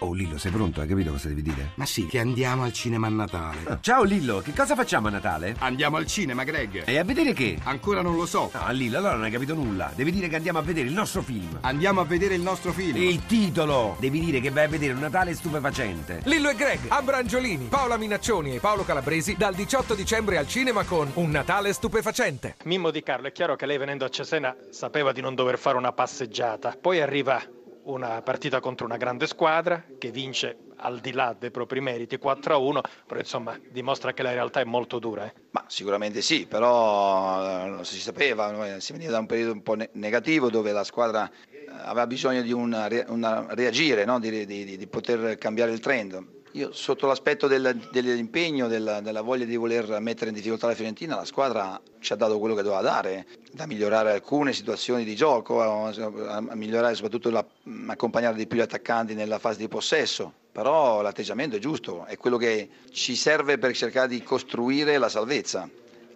Oh Lillo, sei pronto? Hai capito cosa devi dire? Ma sì, che andiamo al cinema a Natale. Ah, ciao Lillo, che cosa facciamo a Natale? Andiamo al cinema, Greg. E a vedere che? Ancora non lo so. Ah, Lillo, allora non hai capito nulla. Devi dire che andiamo a vedere il nostro film. Andiamo a vedere il nostro film. Il titolo! Devi dire che vai a vedere un Natale stupefacente. Lillo e Greg, Abrangiolini, Paola Minaccioni e Paolo Calabresi dal 18 dicembre al cinema con Un Natale stupefacente. Mimmo Di Carlo, è chiaro che lei venendo a Cesena sapeva di non dover fare una passeggiata. Poi arriva una partita contro una grande squadra che vince al di là dei propri meriti 4 a 1, però insomma dimostra che la realtà è molto dura. Eh. Ma sicuramente sì, però eh, si sapeva, si veniva da un periodo un po' negativo dove la squadra eh, aveva bisogno di una, una reagire, no? di, di, di poter cambiare il trend. Io sotto l'aspetto del, dell'impegno, della, della, voglia di voler mettere in difficoltà la Fiorentina, la squadra ci ha dato quello che doveva dare, da migliorare alcune situazioni di gioco, a, a migliorare soprattutto la, accompagnare di più gli attaccanti nella fase di possesso, però l'atteggiamento è giusto, è quello che ci serve per cercare di costruire la salvezza.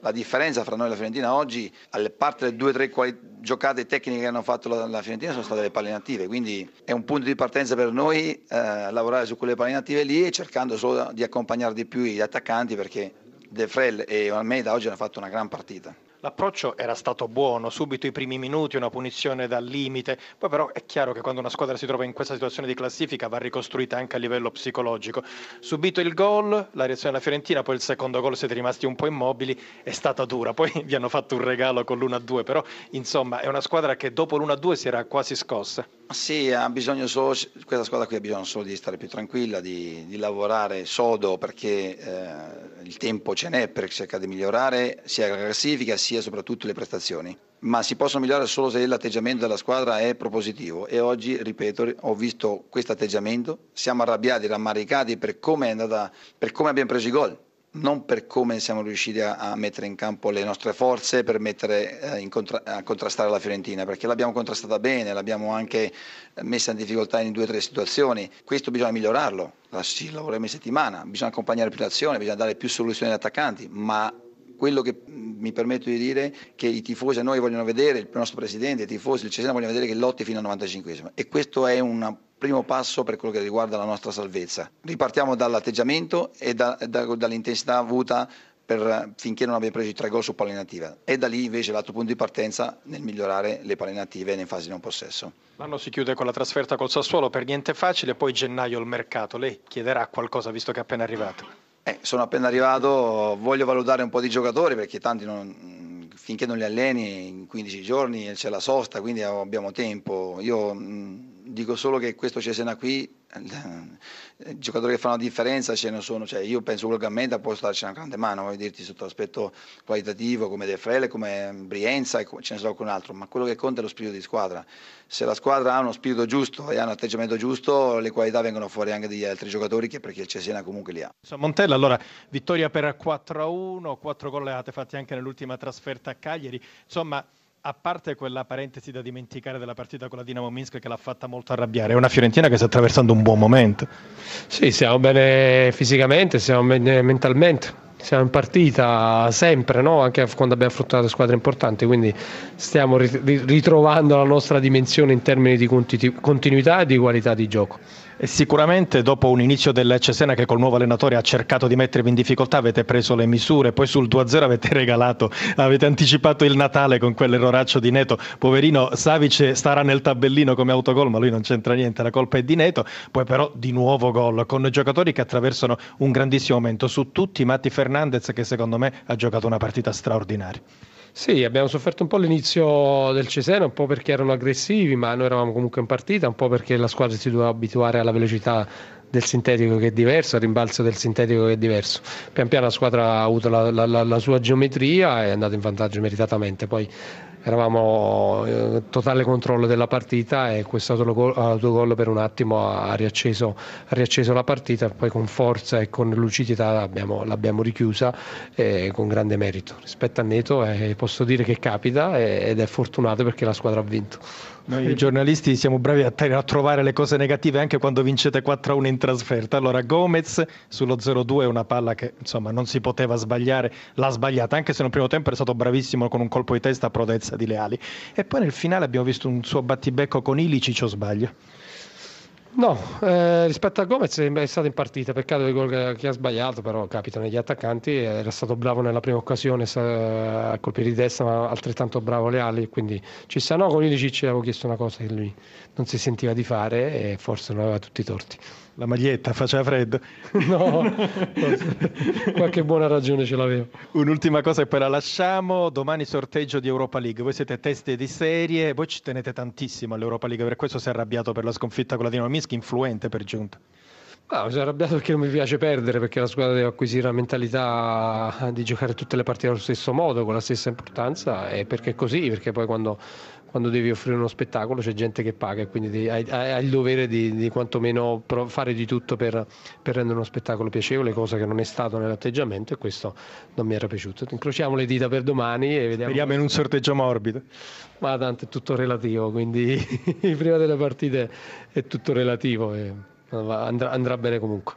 La differenza fra noi e la Fiorentina oggi, a parte le due o tre quali- giocate tecniche che hanno fatto la, la, Fiorentina, sono state le palle inattive, quindi è un punto di partenza per noi eh, lavorare su quelle palle inattive lì e cercando solo di accompagnare di più gli attaccanti perché De Frel e Almeida oggi hanno fatto una gran partita. L'approccio era stato buono, subito i primi minuti, una punizione dal limite, poi però è chiaro che quando una squadra si trova in questa situazione di classifica va ricostruita anche a livello psicologico. Subito il gol, la reazione della Fiorentina, poi il secondo gol siete rimasti un po' immobili, è stata dura, poi vi hanno fatto un regalo con l'1-2, però insomma è una squadra che dopo l'1-2 si era quasi scossa. Sì, ha bisogno solo, questa squadra qui ha bisogno solo di stare più tranquilla, di, di lavorare sodo perché eh, il tempo ce n'è per cercare di migliorare sia la classifica sia soprattutto le prestazioni. Ma si possono migliorare solo se l'atteggiamento della squadra è propositivo. E oggi, ripeto, ho visto questo atteggiamento, siamo arrabbiati, rammaricati per come, andata, per come abbiamo preso i gol non per come siamo riusciti a, a, mettere in campo le nostre forze per mettere eh, contra- a contrastare la Fiorentina, perché l'abbiamo contrastata bene, l'abbiamo anche messa in difficoltà in due o tre situazioni. Questo bisogna migliorarlo, ci lavoreremo in settimana, bisogna accompagnare più l'azione, bisogna dare più soluzioni agli attaccanti, ma quello che mi permetto di dire che i tifosi a noi vogliono vedere, il nostro presidente, i tifosi, il Cesena vogliono vedere che lotti fino al 95 e questo è un primo passo per quello che riguarda la nostra salvezza. Ripartiamo dall'atteggiamento e da, da, dall'intensità avuta per, finché non abbiamo preso i tre gol su palla inattiva e da lì invece l'altro punto di partenza nel migliorare le palle inattive in fase di non possesso. L'anno si chiude con la trasferta col Sassuolo per niente facile, poi gennaio il mercato, lei chiederà qualcosa visto che è appena arrivato. Eh, sono appena arrivato, voglio valutare un po' di giocatori perché tanti non, finché non li alleni in 15 giorni c'è la sosta, quindi abbiamo tempo. Io mh, dico solo che questo Cesena qui i giocatori che fanno la differenza ce ne sono, cioè io penso che Gammenta può starci una grande mano, voglio dirti sotto l'aspetto qualitativo come De Frele, come Brienza e ce ne so qualcun altro, ma quello che conta è lo spirito di squadra. Se la squadra ha uno spirito giusto e ha un atteggiamento giusto, le qualità vengono fuori anche degli altri giocatori che perché il Cesena comunque li ha. Montella, allora vittoria per 4-1, 4 gol le avete fatti anche nell'ultima trasferta a Cagliari, insomma a parte quella parentesi da dimenticare della partita con la Dinamo Minsk che l'ha fatta molto arrabbiare, è una Fiorentina che sta attraversando un buon momento. Sì, siamo bene fisicamente, siamo bene mentalmente. Siamo in partita sempre, no? anche quando abbiamo affrontato squadre importanti, quindi stiamo ritrovando la nostra dimensione in termini di continuità e di qualità di gioco. E sicuramente dopo un inizio del Cesena che col nuovo allenatore ha cercato di mettervi in difficoltà avete preso le misure, poi sul 2-0 avete regalato, avete anticipato il Natale con quell'erroraccio di Neto. Poverino Savic starà nel tabellino come autogol, ma lui non c'entra niente, la colpa è di Neto. Poi però di nuovo gol con giocatori che attraversano un grandissimo momento, su tutti Matti Fernandez che secondo me ha giocato una partita straordinaria. Sì, abbiamo sofferto un po' l'inizio del Cesena, un po' perché erano aggressivi, ma noi eravamo comunque in partita, un po' perché la squadra si doveva abituare alla velocità del sintetico che è diverso, al rimbalzo del sintetico che è diverso. Pian piano la squadra ha avuto la, la, la, la sua geometria e è andata in vantaggio meritatamente. Poi eravamo in eh, totale controllo della partita e questo autogol per un attimo ha riacceso, ha riacceso, la partita, poi con forza e con lucidità l'abbiamo, l'abbiamo richiusa eh, con grande merito. Rispetto a Neto eh, posso dire che capita ed è fortunato perché la squadra ha vinto. Noi giornalisti siamo bravi a, a, trovare le cose negative anche quando vincete 4-1 in trasferta. Allora Gomez sullo 0-2 è una palla che insomma non si poteva sbagliare, l'ha sbagliata, anche se nel primo tempo è stato bravissimo con un colpo di testa a prodezza di Leali. E poi nel finale abbiamo visto un suo battibecco con Ilicic o sbaglio? No, eh, rispetto a Gomez è stato in partita, peccato il gol che ha sbagliato, però capita negli attaccanti, era stato bravo nella prima occasione a colpire di destra, ma altrettanto bravo le ali, quindi ci sta. No, con Ilicic avevo chiesto una cosa che lui non si sentiva di fare e forse non aveva tutti i torti. La maglietta faceva freddo? No, qualche buona ragione ce l'avevo. Un'ultima cosa e poi la lasciamo. Domani sorteggio di Europa League. Voi siete teste di serie, voi ci tenete tantissimo all'Europa League, per questo si è arrabbiato per la sconfitta con la Dinamo Minsk, influente per giunta. Mi sono arrabbiato perché non mi piace perdere, perché la squadra deve acquisire la mentalità di giocare tutte le partite allo stesso modo, con la stessa importanza, e perché è così, perché poi quando quando devi offrire uno spettacolo c'è gente che paga e quindi hai, hai il dovere di, di quantomeno fare di tutto per, per, rendere uno spettacolo piacevole, cosa che non è stato nell'atteggiamento e questo non mi era piaciuto. Incrociamo le dita per domani e vediamo. Speriamo in un sorteggio morbido. Ma tanto è tutto relativo, quindi prima delle partite è tutto relativo e andrà, andrà bene comunque.